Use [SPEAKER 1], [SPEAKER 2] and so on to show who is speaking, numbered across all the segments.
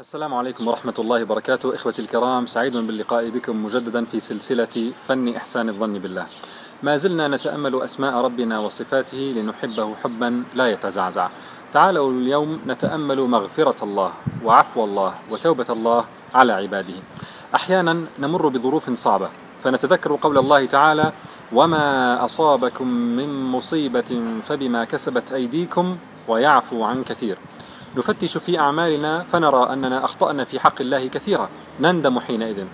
[SPEAKER 1] السلام عليكم ورحمة الله وبركاته. إخوتي الكرام سعيد باللقاء بكم مجددا في سلسلة فن إحسان الظن بالله. ما زلنا نتأمل أسماء ربنا وصفاته لنحبه حبا لا يتزعزع. تعالوا اليوم نتأمل مغفرة الله وعفو الله وتوبة الله على عباده. أحيانا نمر بظروف صعبة فنتذكر قول الله تعالى وما أصابكم من مصيبة فبما كسبت أيديكم ويعفو عن كثير. نفتش في أعمالنا فنرى أننا أخطأنا في حق الله كثيرا. نندم حينئذ.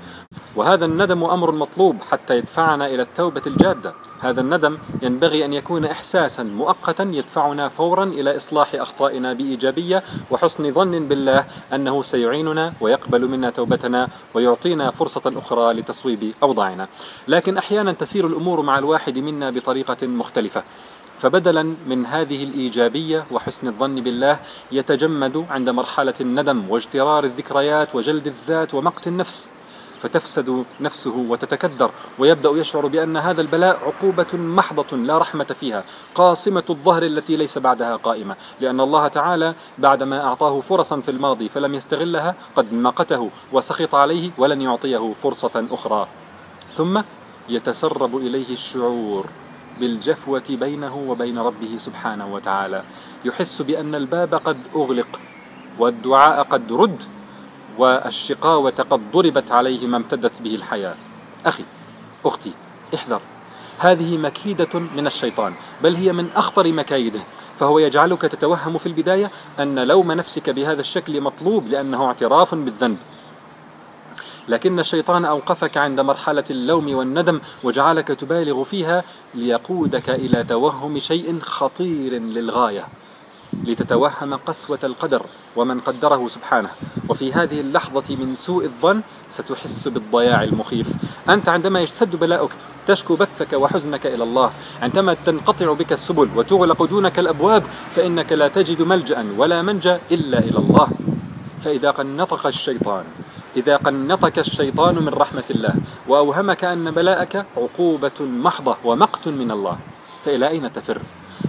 [SPEAKER 1] وهذا الندم أمر مطلوب حتى يدفعنا إلى التوبة الجادة. هذا الندم ينبغي أن يكون إحساسا مؤقتا يدفعنا فورا إلى إصلاح أخطائنا بإيجابية وحسن ظن بالله أنه سيعيننا ويقبل منا توبتنا ويعطينا فرصة أخرى لتصويب أوضاعنا. لكن أحيانا تسير الأمور مع الواحد منا بطريقة مختلفة. فبدلا من هذه الإيجابية وحسن الظن بالله يتجمد عند مرحلة الندم واجترار الذكريات وجلد الذات ومقت النفس. فتفسد نفسه وتتكدر ويبدأ يشعر بأن هذا البلاء عقوبة محضة لا رحمة فيها قاصمة الظهر التي ليس بعدها قائمة لأن الله تعالى بعدما أعطاه فرصا في الماضي فلم يستغلها قد مقته وسخط عليه ولن يعطيه فرصة أخرى. ثم يتسرب إليه الشعور بالجفوة بينه وبين ربه سبحانه وتعالى يحس بأن الباب قد أغلق والدعاء قد رد والشقاوة قد ضربت عليه ما امتدت به الحياة. أخي أختي احذر. هذه مكيدة من الشيطان بل هي من أخطر مكايده. فهو يجعلك تتوهم في البداية أن لوم نفسك بهذا الشكل مطلوب لأنه اعتراف بالذنب. لكن الشيطان أوقفك عند مرحلة اللوم والندم وجعلك تبالغ فيها ليقودك إلى توهم شيء خطير للغاية. لتتوهم قسوة القدر ومن قدره سبحانه. وفي هذه اللحظة من سوء الظن ستحس بالضياع المخيف. أنت عندما يشتد بلاؤك تشكو بثك وحزنك إلى الله. عندما تنقطع بك السبل وتغلق دونك الأبواب فإنك لا تجد ملجأ ولا منجأ إلا إلى الله. فإذا قنطق الشيطان إذا قنطك الشيطان من رحمة الله وأوهمك أن بلاءك عقوبة محضة ومقت من الله فإلى أين تفر؟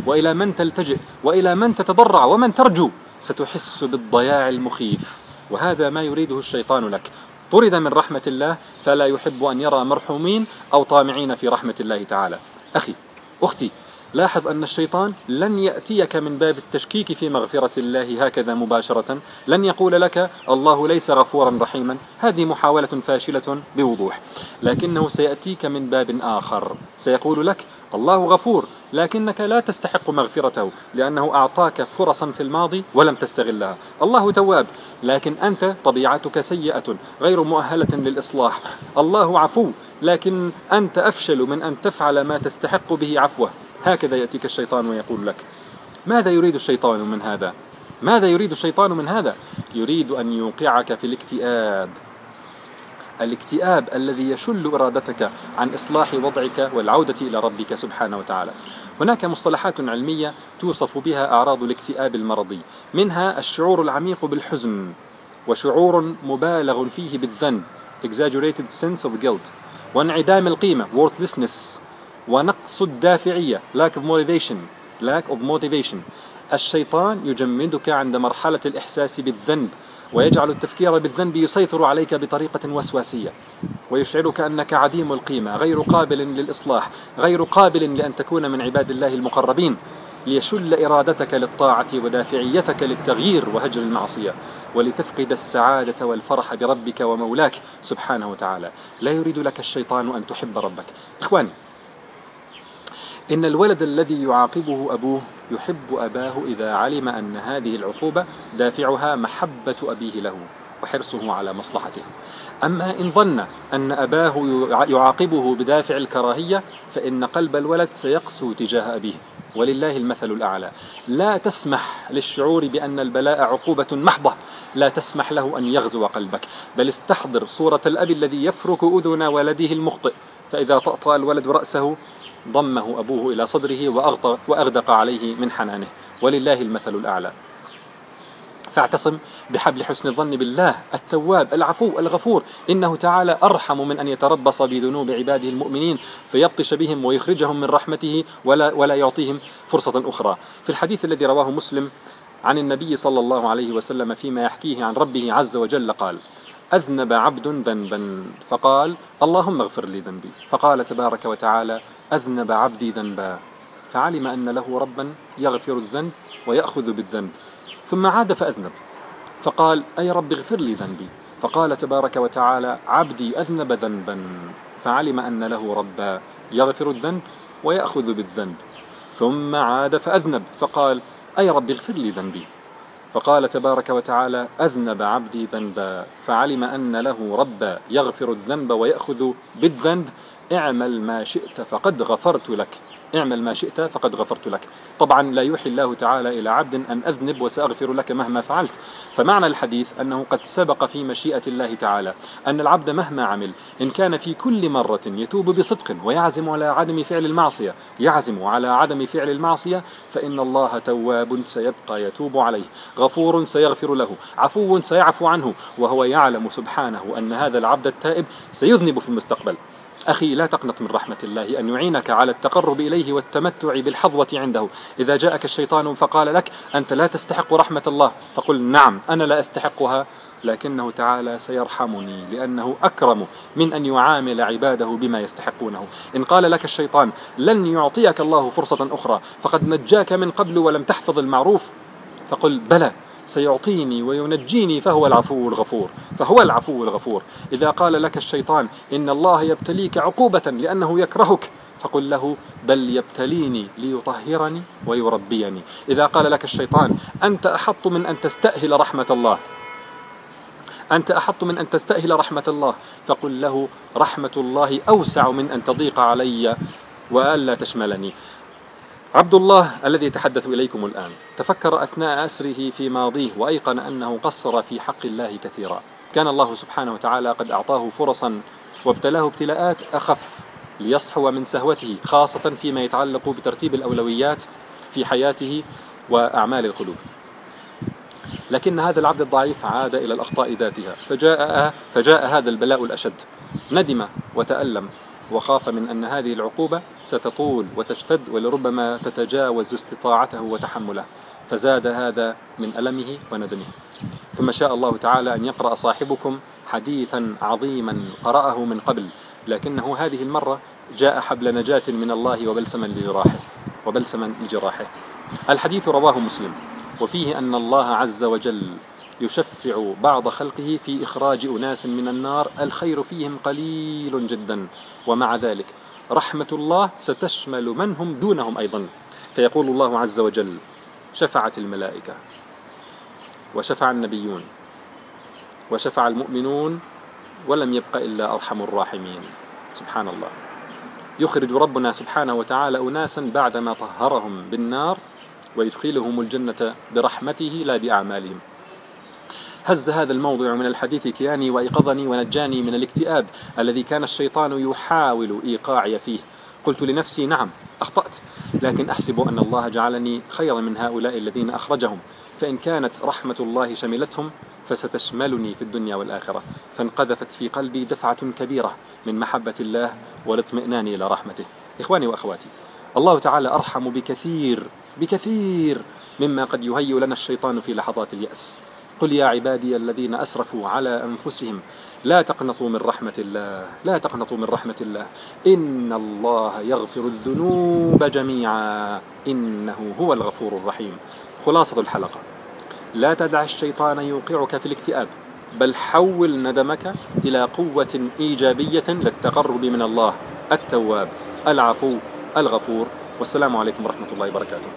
[SPEAKER 1] وإلى من تلتجئ؟ وإلى من تتضرع ومن ترجو؟ ستحس بالضياع المخيف. وهذا ما يريده الشيطان لك. طرد من رحمة الله فلا يحب أن يرى مرحومين أو طامعين في رحمة الله تعالى. أخي أختي لاحظ أن الشيطان لن يأتيك من باب التشكيك في مغفرة الله هكذا مباشرة. لن يقول لك الله ليس غفورا رحيما. هذه محاولة فاشلة بوضوح. لكنه سيأتيك من باب آخر. سيقول لك الله غفور لكنك لا تستحق مغفرته لأنه أعطاك فرصا في الماضي ولم تستغلها. الله تواب لكن أنت طبيعتك سيئة غير مؤهلة للإصلاح. الله عفو لكن أنت أفشل من أن تفعل ما تستحق به عفوه. هكذا يأتيك الشيطان ويقول لك ماذا يريد الشيطان من هذا؟ ماذا يريد الشيطان من هذا؟ يريد أن يوقعك في الاكتئاب. الاكتئاب الذي يشل إرادتك عن إصلاح وضعك والعودة إلى ربك سبحانه وتعالى. هناك مصطلحات علمية توصف بها أعراض الاكتئاب المرضي، منها الشعور العميق بالحزن وشعور مبالغ فيه بالذنب exaggerated sense of guilt وانعدام القيمة worthlessness ونقص الدافعية lack of motivation lack of motivation الشيطان يجمدك عند مرحلة الإحساس بالذنب ويجعل التفكير بالذنب يسيطر عليك بطريقة وسواسية ويشعرك أنك عديم القيمة غير قابل للإصلاح غير قابل لأن تكون من عباد الله المقربين ليشل إرادتك للطاعة ودافعيتك للتغيير وهجر المعصية ولتفقد السعادة والفرح بربك ومولاك سبحانه وتعالى. لا يريد لك الشيطان أن تحب ربك. إخواني إن الولد الذي يعاقبه أبوه يحب أباه إذا علم أن هذه العقوبة دافعها محبة أبيه له وحرصه على مصلحته. أما إن ظن أن أباه يعاقبه بدافع الكراهية فإن قلب الولد سيقسو تجاه أبيه. ولله المثل الأعلى. لا تسمح للشعور بأن البلاء عقوبة محضة. لا تسمح له أن يغزو قلبك. بل استحضر صورة الأب الذي يفرك أذن ولده المخطئ. فإذا طأطأ الولد رأسه ضمه أبوه إلى صدره وأغدق عليه من حنانه. ولله المثل الأعلى. فاعتصم بحبل حسن الظن بالله التواب العفو الغفور. إنه تعالى أرحم من أن يتربص بذنوب عباده المؤمنين فيبطش بهم ويخرجهم من رحمته ولا ولا يعطيهم فرصة أخرى. في الحديث الذي رواه مسلم عن النبي صلى الله عليه وسلم فيما يحكيه عن ربه عز وجل قال أذنب عبد ذنبا فقال اللهم اغفر لي ذنبي. فقال تبارك وتعالى أذنب عبدي ذنبا. فعلم أن له ربا يغفر الذنب ويأخذ بالذنب. ثم عاد فأذنب. فقال أي رب اغفر لي ذنبي. فقال تبارك وتعالى عبدي أذنب ذنبا. فعلم أن له ربا يغفر الذنب ويأخذ بالذنب. ثم عاد فأذنب. فقال أي رب اغفر لي ذنبي. فقال تبارك وتعالى أذنب عبدي ذنبا فعلم أن له ربا يغفر الذنب ويأخذ بالذنب اعمل ما شئت فقد غفرت لك. اعمل ما شئت فقد غفرت لك. طبعا لا يوحي الله تعالى إلى عبد أن أذنب وسأغفر لك مهما فعلت. فمعنى الحديث أنه قد سبق في مشيئة الله تعالى أن العبد مهما عمل إن كان في كل مرة يتوب بصدق ويعزم على عدم فعل المعصية يعزم على عدم فعل المعصية فإن الله تواب سيبقى يتوب عليه غفور سيغفر له عفو سيعفو عنه وهو يعلم سبحانه أن هذا العبد التائب سيذنب في المستقبل. أخي لا تقنط من رحمة الله أن يعينك على التقرب إليه والتمتع بالحظوة عنده. إذا جاءك الشيطان فقال لك أنت لا تستحق رحمة الله. فقل نعم أنا لا أستحقها لكنه تعالى سيرحمني لأنه أكرم من أن يعامل عباده بما يستحقونه. إن قال لك الشيطان لن يعطيك الله فرصة أخرى فقد نجاك من قبل ولم تحفظ المعروف فقل بلى. سيعطيني وينجيني فهو العفو الغفور فهو العفو الغفور. إذا قال لك الشيطان إن الله يبتليك عقوبة لأنه يكرهك فقل له بل يبتليني ليطهرني ويربيني. إذا قال لك الشيطان أنت أحط من أن تستأهل رحمة الله. أنت أحط من أن تستأهل رحمة الله. فقل له رحمة الله أوسع من أن تضيق علي وألا تشملني. عبد الله الذي يتحدث إليكم الآن. تفكر أثناء أسره في ماضيه وأيقن أنه قصر في حق الله كثيرا. كان الله سبحانه وتعالى قد أعطاه فرصا وابتلاه ابتلاءات أخف ليصحو من سهوته خاصة فيما يتعلق بترتيب الأولويات في حياته وأعمال القلوب. لكن هذا العبد الضعيف عاد إلى الأخطاء ذاتها فجاء, فجاء هذا البلاء الأشد. ندم وتألم. وخاف من أن هذه العقوبة ستطول وتشتد ولربما تتجاوز استطاعته وتحمله. فزاد هذا من ألمه وندمه. ثم شاء الله تعالى أن يقرأ صاحبكم حديثا عظيما قرأه من قبل لكنه هذه المرة جاء حبل نجاة من الله وبلسما لجراحه وبلسما لجراحه. الحديث رواه مسلم وفيه أن الله عز وجل يشفع بعض خلقه في إخراج أناس من النار الخير فيهم قليل جدا. ومع ذلك رحمة الله ستشمل من هم دونهم أيضا. فيقول الله عز وجل شفعت الملائكة وشفع النبيون وشفع المؤمنون ولم يبق إلا أرحم الراحمين. سبحان الله. يخرج ربنا سبحانه وتعالى أناسا بعدما طهرهم بالنار ويدخلهم الجنة برحمته لا بأعمالهم. هز هذا الموضوع من الحديث كياني وأيقظني ونجاني من الاكتئاب الذي كان الشيطان يحاول إيقاعي فيه. قلت لنفسي نعم أخطأت لكن أحسب أن الله جعلني خيرا من هؤلاء الذين أخرجهم. فإن كانت رحمة الله شملتهم فستشملني في الدنيا والآخرة. فانقذفت في قلبي دفعة كبيرة من محبة الله والاطمئنان إلى رحمته. إخواني وأخواتي الله تعالى أرحم بكثير بكثير مما قد يهيئ لنا الشيطان في لحظات اليأس. قل يا عبادي الذين أسرفوا على أنفسهم لا تقنطوا من رحمة الله لا تقنطوا من رحمة الله. إن الله يغفر الذنوب جميعا إنه هو الغفور الرحيم. خلاصة الحلقة. لا تدع الشيطان يوقعك في الاكتئاب بل حول ندمك إلى قوة إيجابية للتقرب من الله التواب العفو الغفور. والسلام عليكم ورحمة الله وبركاته.